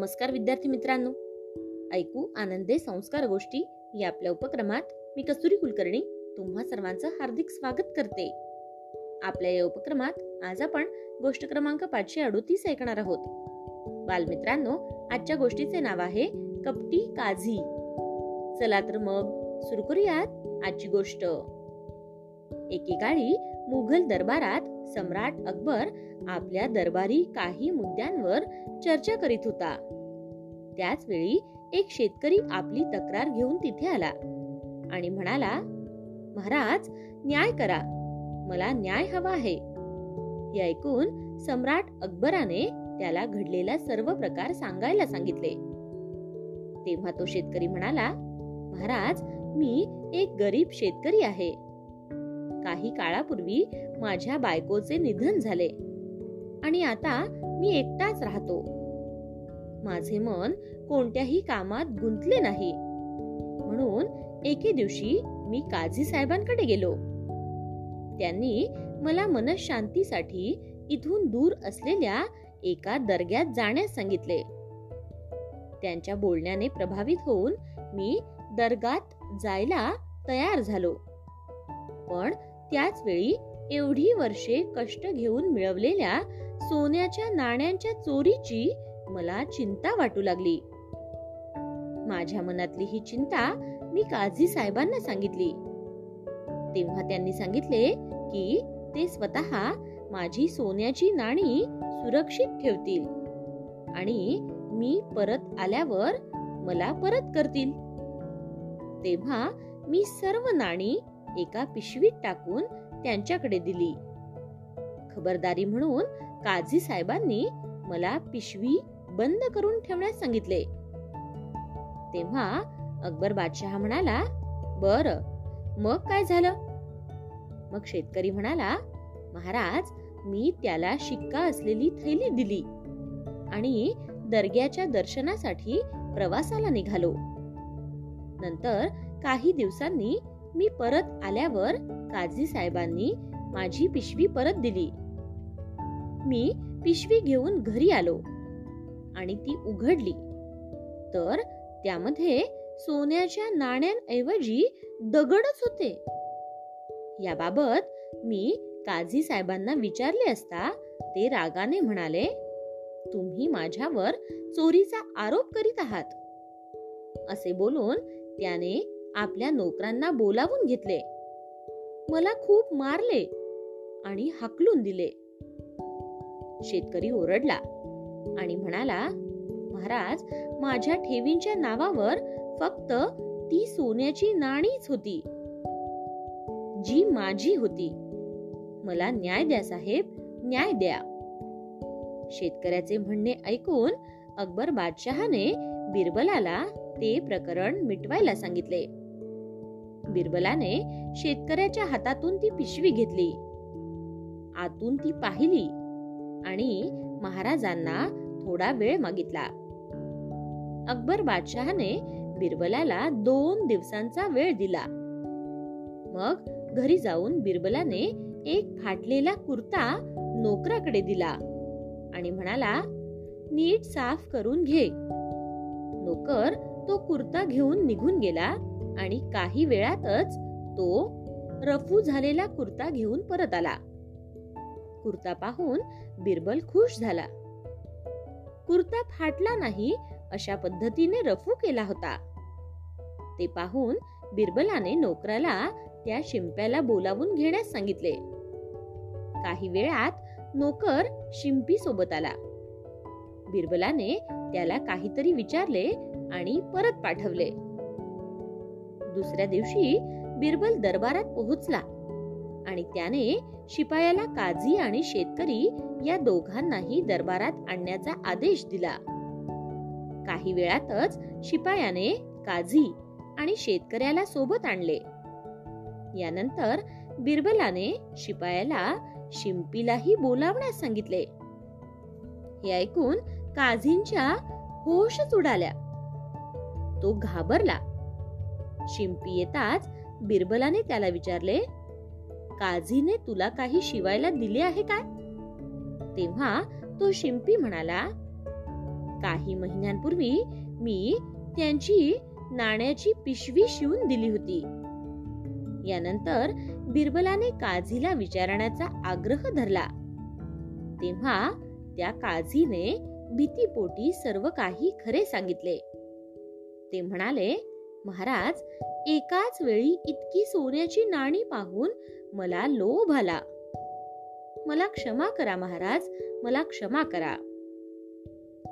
नमस्कार विद्यार्थी मित्रांनो. ऐकू आनंदे संस्कार गोष्टी या आपल्या उपक्रमात मी कस्तुरी कुलकर्णी तुम्हा सर्वांचं हार्दिक स्वागत करते. आपल्या या उपक्रमात आज आपण गोष्ट क्रमांक पाचशे अडोतीस ऐकणार आहोत. बालमित्रांनो आजच्या गोष्टीचे नाव आहे कपटी काझी. चला तर मग सुरू करूयात आजची गोष्ट. एकेकाळी मुघल दरबारात सम्राट अकबर आपल्या दरबारी काही मुद्द्यांवर चर्चा करीत होता. त्याच वेळी एक शेतकरी आपली तक्रार घेऊन तिथे आला आणि म्हणाला महाराज न्याय करा. मला न्याय हवा आहे. हे ऐकून सम्राट अकबराने त्याला घडलेला सर्व प्रकार सांगायला सांगितले. तेव्हा तो शेतकरी म्हणाला महाराज मी एक गरीब शेतकरी आहे. काही काळापूर्वी माझ्या बायकोचे निधन झाले. आणि आता मी एकटाच राहतो. माझे मन कोणत्याही कामात गुंतले नाही. म्हणून एके दिवशी मी काझी साहेबांकडे गेलो. त्यांनी मला मनशांतीसाठी इथून दूर असलेल्या एका दर्ग्यात जाण्यास सांगितले. त्यांच्या बोलण्याने प्रभावित होऊन मी दर्गात जायला तयार झालो. पण त्याच वेळी एवढी वर्षे कष्ट घेऊन मिळवलेल्या सोन्याच्या नाण्यांच्या चोरीची मला चिंता वाटू लागली. माझ्या मनातली ही चिंता मी काझी साहेबांना सांगितली. तेव्हा त्यांनी सांगितले की ते स्वतः माझी सोन्याची नाणी सुरक्षित ठेवतील आणि मी परत आल्यावर मला परत करतील. तेव्हा मी सर्व नाणी एका पिशवीत टाकून त्यांच्याकडे दिली. खबरदारी म्हणून काझी साहेबांनी मला पिशवी बंद करून ठेवण्यास सांगितले. तेव्हा अकबर बादशाह म्हणाला बर मग काय झालं? मग शेतकरी म्हणाला महाराज मी त्याला शिक्का असलेली थैली दिली आणि दर्ग्याच्या दर्शनासाठी प्रवासाला निघालो. नंतर काही दिवसांनी मी परत आल्यावर काझी साहेबांनी माझी पिशवी परत दिली. मी पिशवी घेऊन घरी आलो आणि ती उघडली. तर त्यामध्ये सोन्याच्या नाण्यांऐवजी दगडच होते. याबाबत मी काझी साहेबांना विचारले असता ते रागाने म्हणाले तुम्ही माझ्यावर चोरीचा आरोप करीत आहात. असे बोलून त्याने आपल्या नोकरांना बोलावून घेतले. मला खूप मारले आणि हाकलून दिले. शेतकरी ओरडला आणि म्हणाला महाराज माझ्या ठेवींच्या नावावर फक्त ती सोन्याची नाणीच होती जी माझी होती. मला न्याय द्या साहेब न्याय द्या. शेतकऱ्याचे म्हणणे ऐकून अकबर बादशहाने बिरबलाला ते प्रकरण मिटवायला सांगितले. बिरबलाने शेतकऱ्याच्या हातातून ती पिशवी घेतली. आतून ती पाहिली आणि महाराजांना थोडा वेळ मागितला. अकबर बादशहाने बिरबलाला दोन दिवसांचा वेळ दिला. मग घरी जाऊन बिरबलाने एक फाटलेला कुर्ता नोकराकडे दिला आणि म्हणाला नीट साफ करून घे. नोकर तो कुर्ता घेऊन निघून गेला आणि काही वेळातच तो रफू झालेला कुर्ता घेऊन परत आला. कुर्ता पाहून बिरबल खुश झाला. कुर्ता फाटला नाही अशा पद्धतीने रफू केला होता. ते पाहून बिरबलाने नोकराला त्या शिंप्याला बोलावून घेण्यास सांगितले. काही वेळात नोकर शिंपी सोबत आला. बिरबलाने त्याला काहीतरी विचारले आणि परत पाठवले. दुसऱ्या दिवशी बिरबल दरबारात पोहोचला आणि त्याने शिपायाला काझी आणि शेतकरी या दोघांनाही दरबारात आणण्याचा आदेश दिला. काही वेळातच शिपायाने काझी आणि शेतकऱ्याला सोबत आणले. यानंतर बिरबलाने शिपायाला शिंपीलाही बोलावण्यास सांगितले. हे ऐकून काझींच्या होशच उडाल्या तो घाबरला. शिंपी येताच बिरबलाने त्याला विचारले काझीने तुला काही शिवायला दिले आहे काय? तेव्हा तो शिंपी म्हणाला काही महिन्यांपूर्वी मी त्यांची नाण्याची पिशवी शिवून दिली होती. यानंतर बिरबलाने काझीला विचारण्याचा आग्रह धरला. तेव्हा त्या काझीने भीतीपोटी सर्व काही खरे सांगितले. ते म्हणाले महाराज एकाच वेळी इतकी सोन्याची नाणी पाहून मला लोभ आला. मला क्षमा करा महाराज मला क्षमा करा.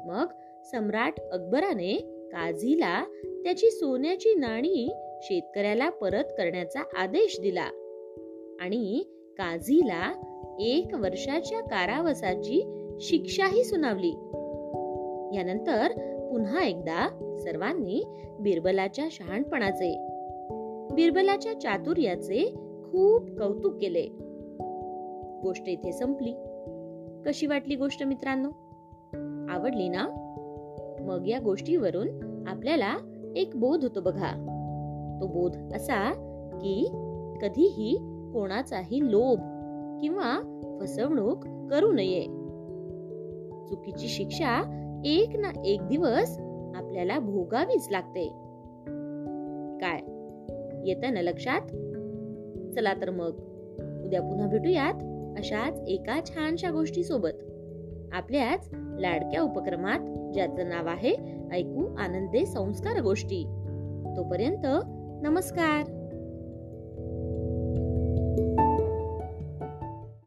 मग सम्राट अकबराने काझीला त्याची सोन्याची नाणी शेतकऱ्याला परत करण्याचा आदेश दिला आणि काझीला एक वर्षाच्या कारावासाची शिक्षाही सुनावली. यानंतर पुन्हा एकदा सर्वांनी बिरबलाच्या शहाणपणाचे बिरबलाच्या चातुर्याचे खूप कौतुक केले. गोष्ट इथे संपली. कशी वाटली गोष्ट मित्रांनो? आवडली ना? मग या गोष्टीवरून आपल्याला एक बोध होतो बघा. तो बोध असा की कधीही कोणाचाही लोभ किंवा फसवणूक करू नये. चुकीची शिक्षा एक ना एक दिवस आपल्याला भोगावीच लागते. काय? येत ना लक्षात? चला तर मग. उद्या पुन्हा भेटूयात अशाच एका छानशा गोष्टी सोबत आपल्याच लाडक्या उपक्रमात ज्याचं नाव आहे ऐकू आनंदे संस्कार गोष्टी. तोपर्यंत नमस्कार!